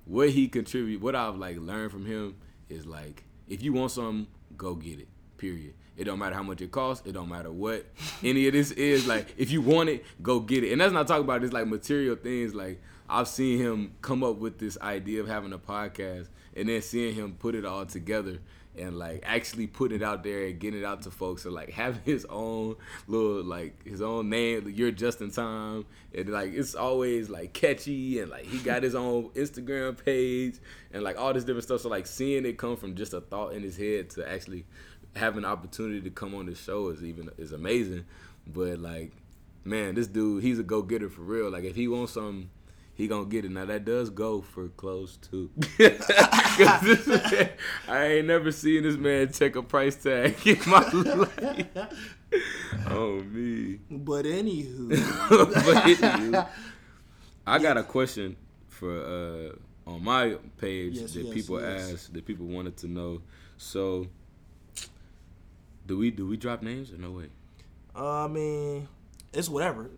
what he contribute, what I've like learned from him is like if you want something, go get it. Period. It don't matter how much it costs. It don't matter what any of this is. Like if you want it, go get it. And that's not talking about this like material things. Like I've seen him come up with this idea of having a podcast, and then seeing him put it all together and like actually putting it out there and getting it out to folks and like having his own little like his own name you're just in time. And like it's always like catchy and like he got his own instagram page and like all this different stuff. So like seeing it come from just a thought in his head to actually have an opportunity to come on the show is even is amazing. But like man this dude he's a go-getter for real. Like if he wants something he gonna get it. Now that does go for close too. I ain't never seen this man check a price tag in my life. oh me. But anywho. but anywho. I got a question for uh on my page yes, that yes, people yes. asked that people wanted to know. So do we do we drop names or no way? Uh, I mean it's whatever.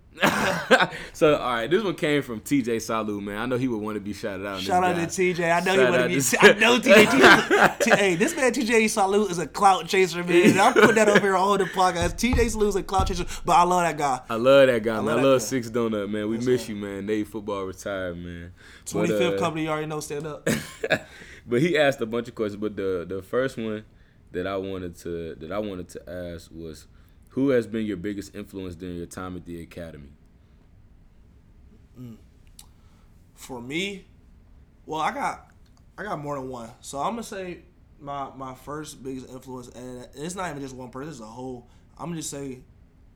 So all right, this one came from TJ Salu, man. I know he would want to be shouted out. Shout out guy. to TJ. I know Shout he want to be. I know TJ. hey, this man TJ Salu is a clout chaser, man. I'm putting that over here on the podcast. TJ Salu is a clout chaser, but I love that guy. I love that guy, I man. I love Six Donut, man. We That's miss right. you, man. Nate football retired, man. Twenty fifth uh, company, you already know. Stand up. but he asked a bunch of questions, but the the first one that I wanted to that I wanted to ask was who has been your biggest influence during your time at the academy? Mm. For me, well, I got I got more than one. So I'm gonna say my my first biggest influence, and it's not even just one person; it's a whole. I'm gonna just say,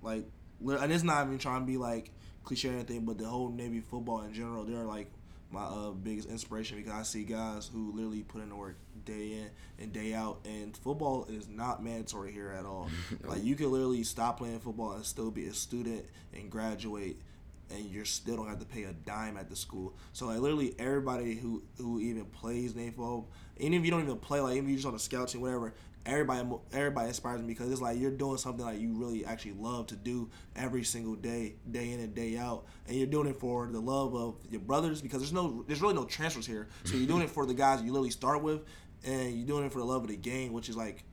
like, and it's not even trying to be like cliche or anything, but the whole Navy football in general, they're like my uh, biggest inspiration because I see guys who literally put in the work day in and day out, and football is not mandatory here at all. like you can literally stop playing football and still be a student and graduate. And you still don't have to pay a dime at the school. So like literally everybody who who even plays Navy football, even if you don't even play, like even if you're just on the scout team, whatever, everybody everybody inspires me because it's like you're doing something like you really actually love to do every single day, day in and day out, and you're doing it for the love of your brothers because there's no there's really no transfers here, so you're doing it for the guys you literally start with, and you're doing it for the love of the game, which is like.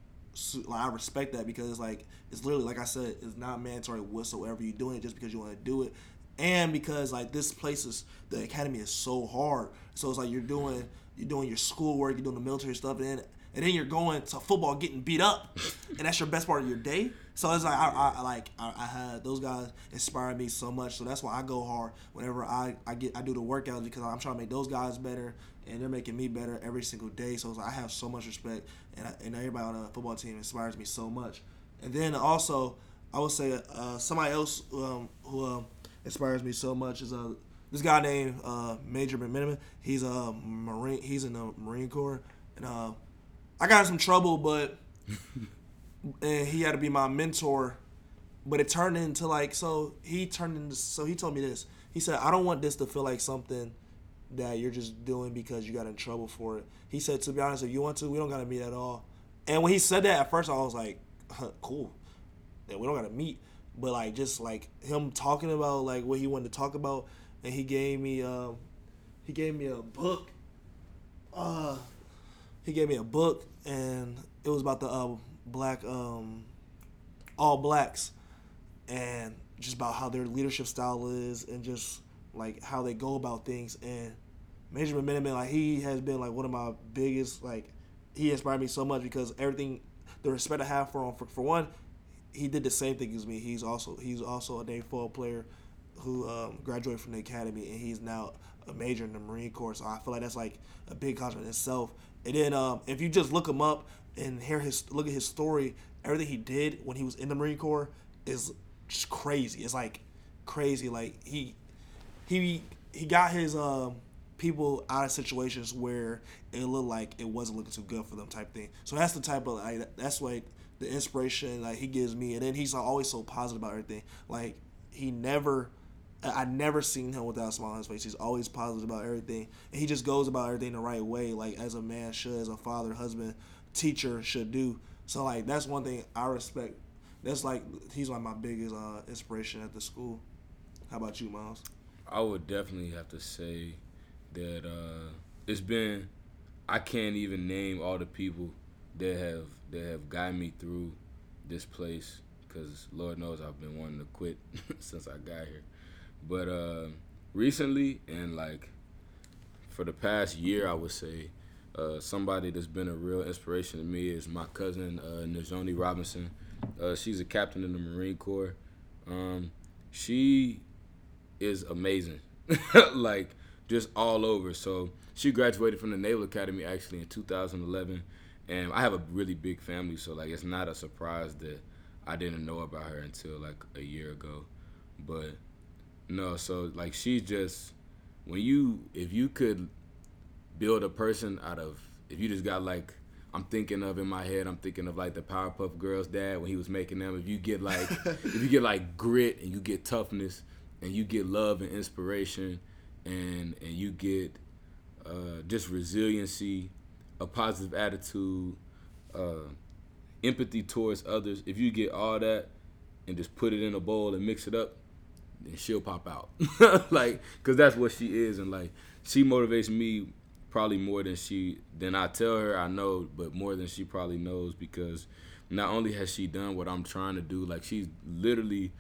Like, I respect that because it's like it's literally like I said, it's not mandatory whatsoever. You're doing it just because you want to do it, and because like this place is the academy is so hard. So it's like you're doing you're doing your schoolwork, you're doing the military stuff, and and then you're going to football getting beat up, and that's your best part of your day. So it's like I, I like I, I had those guys inspire me so much. So that's why I go hard whenever I, I get I do the workouts because I'm trying to make those guys better, and they're making me better every single day. So like I have so much respect, and I, and everybody on the football team inspires me so much. And then also I would say uh, somebody else um, who um, inspires me so much is uh, this guy named uh, Major McMenamin. He's a Marine. He's in the Marine Corps, and uh, I got in some trouble, but and he had to be my mentor. But it turned into like so he turned into so he told me this. He said, I don't want this to feel like something that you're just doing because you got in trouble for it. He said, to be honest, if you want to, we don't gotta meet at all. And when he said that at first I was like, huh, cool. Yeah, we don't gotta meet. But like just like him talking about like what he wanted to talk about and he gave me um he gave me a book. Uh he gave me a book and it was about the uh, black um, all blacks and just about how their leadership style is and just like how they go about things and Major McMenamin like he has been like one of my biggest like he inspired me so much because everything the respect I have for him for, for one he did the same thing as me. He's also he's also a Navy football player who um, graduated from the academy and he's now a major in the Marine Corps so I feel like that's like a big accomplishment itself and then um, if you just look him up and hear his look at his story, everything he did when he was in the Marine Corps is just crazy. It's like crazy. Like he he he got his um, people out of situations where it looked like it wasn't looking too good for them type thing. So that's the type of like that's like the inspiration like he gives me, and then he's always so positive about everything. Like he never I never seen him without a smile on his face. He's always positive about everything, and he just goes about everything the right way, like as a man should, as a father, husband, teacher should do. So like that's one thing I respect. That's like he's like my biggest uh, inspiration at the school. How about you, Miles? I would definitely have to say that uh, it's been. I can't even name all the people that have that have guided me through this place because Lord knows I've been wanting to quit since I got here. But uh, recently, and like for the past year, I would say uh, somebody that's been a real inspiration to me is my cousin uh, Najoni Robinson. Uh, she's a captain in the Marine Corps. Um, she is amazing, like just all over. So she graduated from the Naval Academy actually in 2011, and I have a really big family, so like it's not a surprise that I didn't know about her until like a year ago. But no, so like she's just when you if you could build a person out of if you just got like I'm thinking of in my head, I'm thinking of like the Powerpuff Girls dad when he was making them. If you get like if you get like grit and you get toughness and you get love and inspiration and and you get uh, just resiliency, a positive attitude, uh, empathy towards others. If you get all that and just put it in a bowl and mix it up, and she'll pop out. like, cause that's what she is, and like she motivates me probably more than she than I tell her I know, but more than she probably knows because not only has she done what I'm trying to do, like she's literally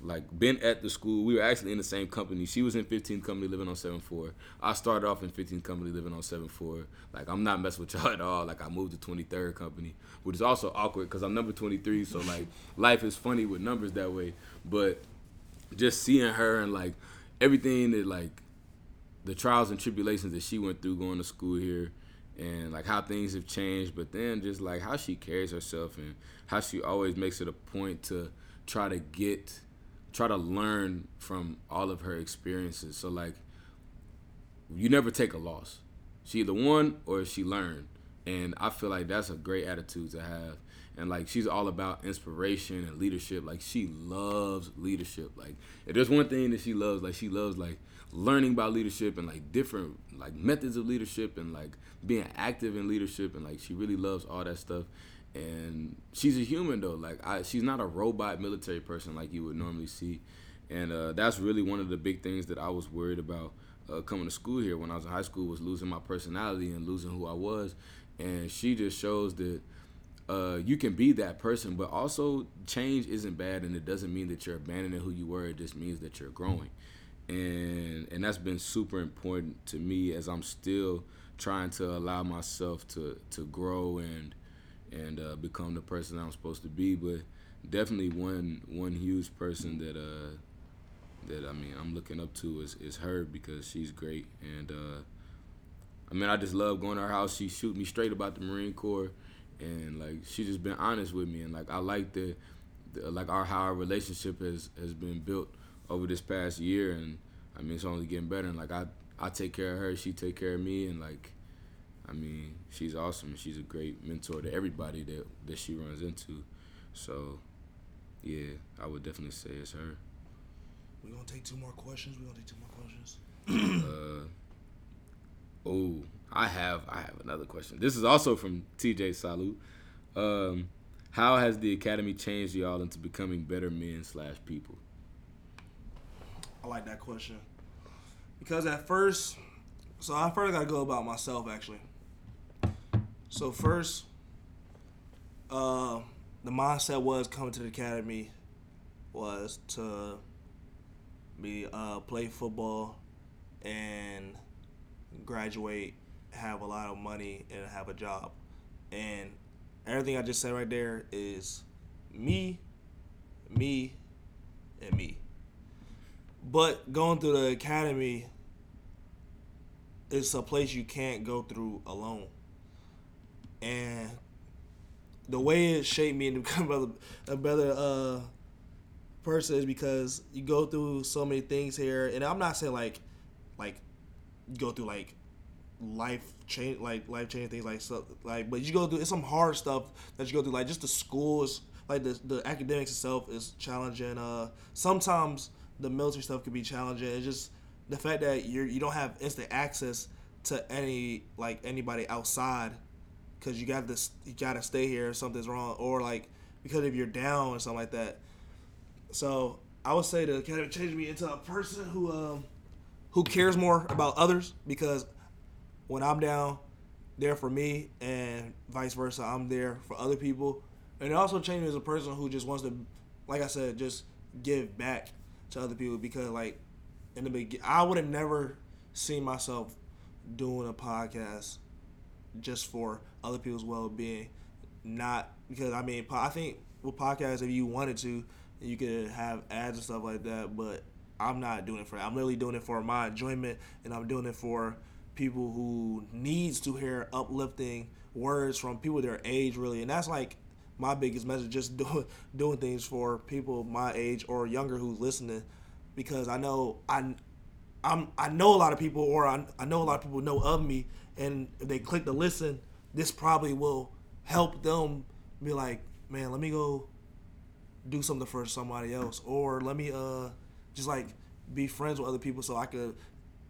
like been at the school. We were actually in the same company. She was in 15th company living on 7-4. I started off in 15th company living on 7-4. Like I'm not messing with y'all at all. Like I moved to 23rd company, which is also awkward because I'm number 23. So like life is funny with numbers that way. But just seeing her and like everything that like the trials and tribulations that she went through going to school here and like how things have changed but then just like how she carries herself and how she always makes it a point to try to get try to learn from all of her experiences so like you never take a loss. She either won or she learned, and I feel like that's a great attitude to have. And like she's all about inspiration and leadership. Like she loves leadership. Like if there's one thing that she loves, like she loves like learning about leadership and like different like methods of leadership and like being active in leadership and like she really loves all that stuff. And she's a human though. Like I, she's not a robot military person like you would normally see. And uh, that's really one of the big things that i was worried about uh, coming to school here. When i was in high school was losing my personality and losing who i was. And she just shows that uh, you can be that person but also change isn't bad and it doesn't mean that you're abandoning who you were it just means that you're growing and and that's been super important to me as i'm still trying to allow myself to to grow and and uh, become the person I'm supposed to be. But definitely one one huge person that uh that I mean I'm looking up to is is her because she's great and uh I mean I just love going to her house. She shoot me straight about the Marine Corps and like she just been honest with me and like I like the, the like our how our relationship has has been built over this past year and I mean it's only getting better and like I I take care of her, she take care of me and like I mean, she's awesome. And she's a great mentor to everybody that that she runs into. So, yeah, I would definitely say it's her. We're gonna take two more questions. We're gonna take two more questions. uh, oh, I have I have another question. This is also from TJ Salu. Um, how has the academy changed y'all into becoming better men slash people? I like that question because at first, so I first gotta go about myself actually. So first, uh, the mindset was coming to the academy was to be uh, play football and graduate, have a lot of money, and have a job. And everything I just said right there is me, me, and me. But going through the academy, it's a place you can't go through alone and the way it shaped me to become a better, uh, person is because you go through so many things here, and I'm not saying like, like, go through like life change, like life changing things, like so, like, but you go through it's some hard stuff that you go through, like just the schools, like the the academics itself is challenging. Uh, sometimes the military stuff can be challenging. It's just the fact that you're you don't have instant access to any like anybody outside because you got this you gotta stay here if something's wrong or like because if you're down or something like that so i would say the academy changed me into a person who um who cares more about others because when i'm down there for me and vice versa i'm there for other people and it also changed me as a person who just wants to like i said just give back to other people because like in the beginning i would have never seen myself doing a podcast just for other people's well being, not because I mean I think with podcasts if you wanted to you could have ads and stuff like that, but I'm not doing it for that. I'm literally doing it for my enjoyment and I'm doing it for people who needs to hear uplifting words from people their age really. And that's like my biggest message just doing doing things for people my age or younger who's listening. Because I know I I'm I know a lot of people or I, I know a lot of people know of me and if they click to listen, this probably will help them be like, man, let me go do something for somebody else, or let me uh just like be friends with other people so I could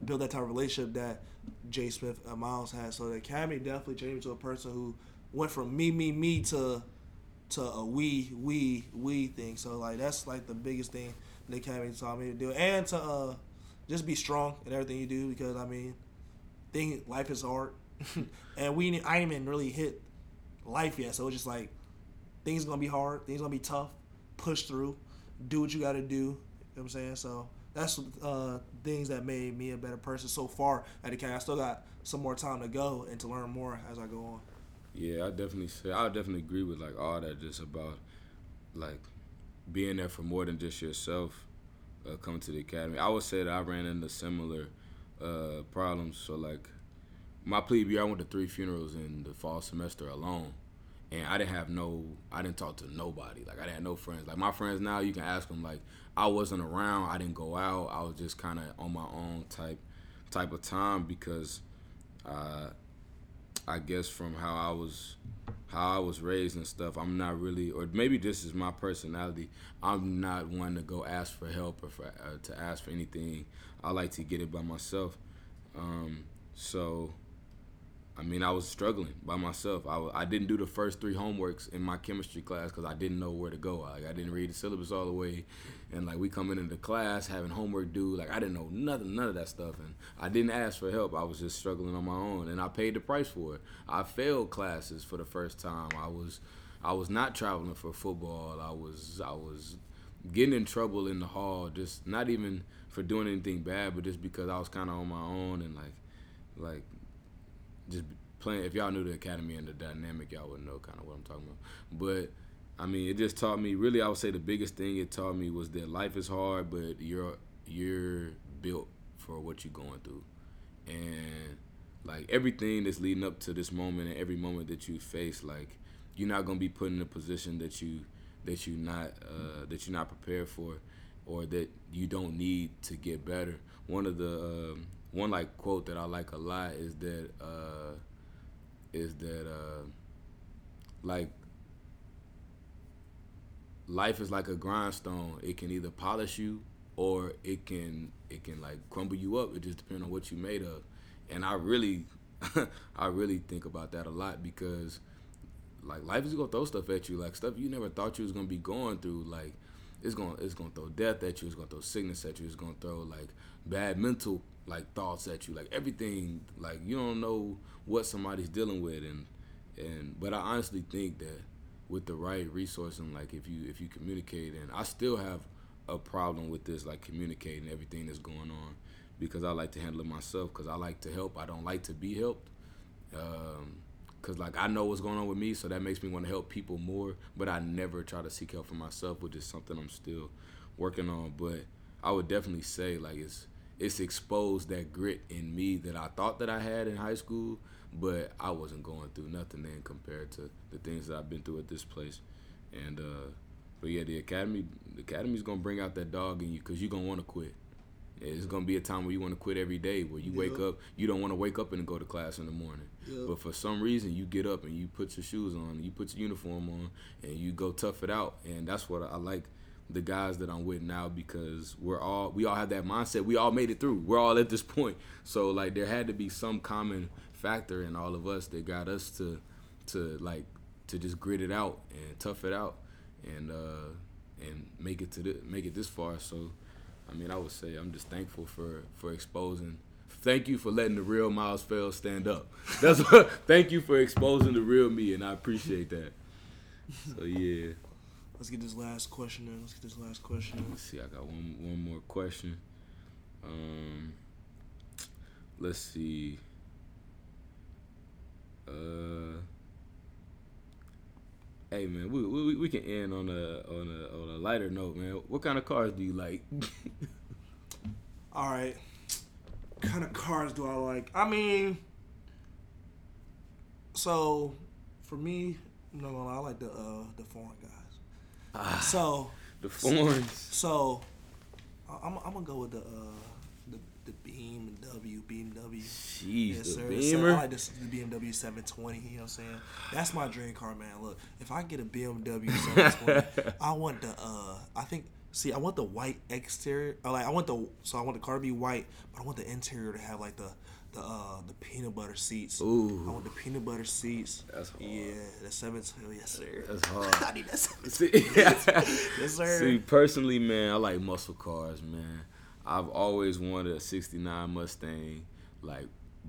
build that type of relationship that Jay Smith and Miles had. So the academy definitely changed me to a person who went from me, me, me to to a we, we, we thing. So like that's like the biggest thing the academy taught me to do, and to uh, just be strong in everything you do because I mean thing life is hard, and we I ain't even really hit life yet. So it's just like things gonna be hard, things gonna be tough. Push through, do what you got to do. You know what I'm saying? So that's uh, things that made me a better person so far at the camp. I still got some more time to go and to learn more as I go on. Yeah, I definitely say I definitely agree with like all that just about like being there for more than just yourself. Uh, coming to the academy, I would say that I ran into similar uh, problems. So like my plebe year, I went to three funerals in the fall semester alone, and I didn't have no, I didn't talk to nobody. Like I didn't have no friends. Like my friends now, you can ask them. Like I wasn't around. I didn't go out. I was just kind of on my own type type of time because uh, I guess from how I was how I was raised and stuff, I'm not really, or maybe this is my personality. I'm not one to go ask for help or for, uh, to ask for anything. I like to get it by myself. Um, so I mean, I was struggling by myself. I, I didn't do the first three homeworks in my chemistry class because I didn't know where to go. Like, I didn't read the syllabus all the way, and like we coming into class having homework due. Like I didn't know nothing, none of that stuff, and I didn't ask for help. I was just struggling on my own, and I paid the price for it. I failed classes for the first time. I was I was not traveling for football. I was I was getting in trouble in the hall, just not even for doing anything bad, but just because I was kind of on my own and like like just playing. If y'all knew the academy and the dynamic, y'all would know kind of what I'm talking about. But I mean, it just taught me. Really, I would say the biggest thing it taught me was that life is hard, but you're you're built for what you're going through, and like everything that's leading up to this moment and every moment that you face, like you're not gonna be put in a position that you that you not uh, that you're not prepared for, or that you don't need to get better. One of the um, one like quote that I like a lot is that uh, is that uh, like life is like a grindstone. It can either polish you or it can it can like crumble you up. It just depends on what you made of. And I really I really think about that a lot because like life is gonna throw stuff at you, like stuff you never thought you was gonna be going through. Like it's gonna it's gonna throw death at you. It's gonna throw sickness at you. It's gonna throw like bad mental like thoughts at you. Like everything. Like you don't know what somebody's dealing with, and and but I honestly think that with the right resource and like if you if you communicate, and I still have a problem with this like communicating everything that's going on because I like to handle it myself because I like to help. I don't like to be helped. Um, Cause like I know what's going on with me, so that makes me want to help people more. But I never try to seek help for myself, which is something I'm still working on. But I would definitely say like it's it's exposed that grit in me that I thought that I had in high school, but I wasn't going through nothing then compared to the things that I've been through at this place. And uh, but yeah, the academy the academy's gonna bring out that dog in you because you're gonna want to quit. It's gonna be a time where you want to quit every day, where you wake up, you don't want to wake up and go to class in the morning. But for some reason, you get up and you put your shoes on, you put your uniform on, and you go tough it out. And that's what I like the guys that I'm with now because we're all we all have that mindset. We all made it through. We're all at this point. So like there had to be some common factor in all of us that got us to to like to just grit it out and tough it out and uh and make it to the, make it this far. So I mean, I would say I'm just thankful for for exposing. Thank you for letting the real Miles Fell stand up. That's what, thank you for exposing the real me, and I appreciate that. So yeah. Let's get this last question in. Let's get this last question. Let's see. I got one one more question. Um, let's see. Uh, hey man, we, we we can end on a on a on a lighter note, man. What kind of cars do you like? All right. What kind of cars do I like? I mean, so for me, no, no, I like the uh the foreign guys. Ah, so the foreigns. So I'm, I'm gonna go with the uh, the the BMW BMW. Jeez, yes, the Beamer. So I like this, the BMW 720. You know what I'm saying? That's my dream car, man. Look, if I get a BMW 720, I want the uh, I think. See, I want the white exterior. Like I want the so I want the car to be white, but I want the interior to have like the the uh the peanut butter seats. Ooh. I want the peanut butter seats. That's hard. Yeah, the seven two. Yes, sir. That's hard. I need that seven. See, yes, sir. See, personally, man, I like muscle cars, man. I've always wanted a '69 Mustang, like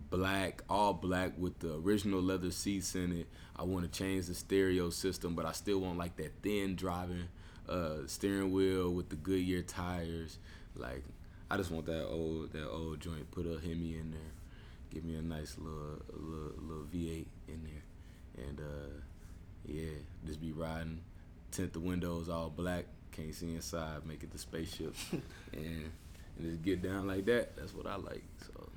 black, all black with the original leather seats in it. I want to change the stereo system, but I still want like that thin driving uh, steering wheel with the Goodyear tires. Like, I just want that old that old joint. Put a Hemi in there give me a nice little little, little V8 in there, and uh, yeah, just be riding, tint the windows all black, can't see inside, make it the spaceship, and and just get down like that. That's what I like. So.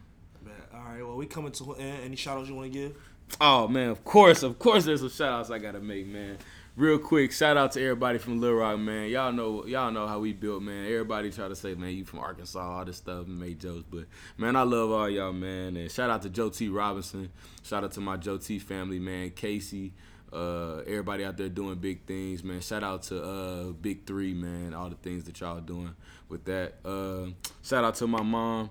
Man, all right. Well, we coming to an end. Any shout outs you want to give? Oh man, of course, of course. There's some shout outs I gotta make, man. Real quick, shout out to everybody from Little Rock, man. Y'all know, y'all know how we built, man. Everybody try to say, man, you from Arkansas, all this stuff, and make jokes, but man, I love all y'all, man. And shout out to Joe T. Robinson. Shout out to my Joe T. family, man. Casey. Uh, everybody out there doing big things, man. Shout out to uh, Big Three, man. All the things that y'all doing with that. Uh, shout out to my mom.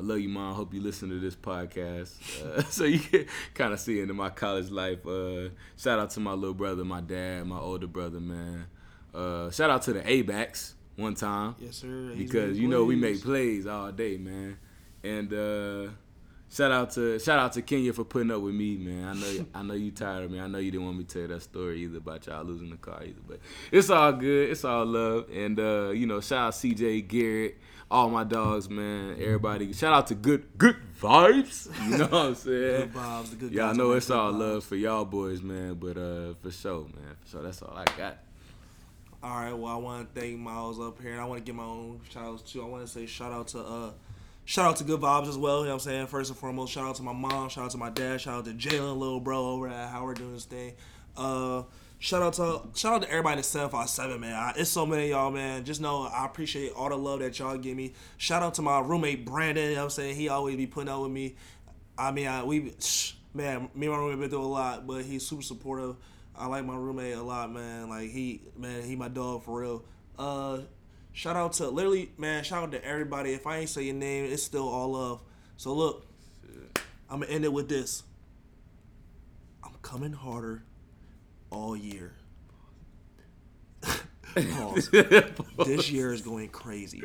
I love you, mom. Hope you listen to this podcast, uh, so you can kind of see into my college life. Uh, shout out to my little brother, my dad, my older brother, man. Uh, shout out to the A-backs one time. Yes, sir. Because you know we make plays all day, man. And uh, shout out to shout out to Kenya for putting up with me, man. I know I know you tired of me. I know you didn't want me to tell that story either about y'all losing the car either, but it's all good. It's all love. And uh, you know, shout out CJ Garrett all my dogs, man. Everybody, shout out to good good vibes. You know what I'm saying? good vibes, good. Y'all know it's all vibes. love for y'all boys, man. But uh, for sure, man. For sure, that's all I got. All right. Well, I want to thank Miles up here, and I want to give my own shout outs too. I want to say shout out to uh, shout out to Good Vibes as well. You know what I'm saying? First and foremost, shout out to my mom, shout out to my dad, shout out to Jalen, little bro over at Howard doing this thing. Uh, shout out to shout out to everybody in seven five seven man. I, it's so many y'all, man. Just know I appreciate all the love that y'all give me. Shout out to my roommate Brandon. You know what I'm saying? He always be putting up with me. I mean, I, we man, me and my roommate been through a lot, but he's super supportive. I like my roommate a lot, man. Like he, man, he my dog for real. Uh, shout out to literally, man. Shout out to everybody. If I ain't say your name, it's still all love. So look, I'm gonna end it with this. I'm coming harder all year. Pause. This year is going crazy.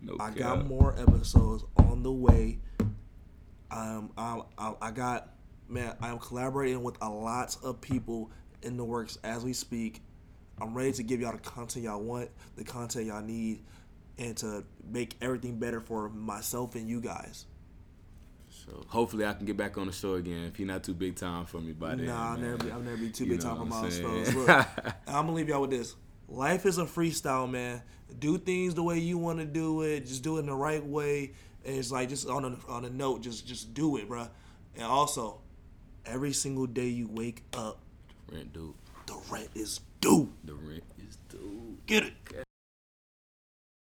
No I got more episodes on the way. Um, I, I, I got man. I'm collaborating with a lot of people in the works as we speak. I'm ready to give y'all the content y'all want, the content y'all need, and to make everything better for myself and you guys. So hopefully I can get back on the show again. If you're not too big time for me by then. Nah, I'll never be, I'll never be too You big time for milestones. Look, I'm gonna leave y'all with this. Life is a freestyle, man. Do things the way you want to do it. Just do it in the right way. And it's like just on a on a note, just just do it, bro. And also, every single day you wake up, Rent dude. the rent is due. The rent is due. Get it.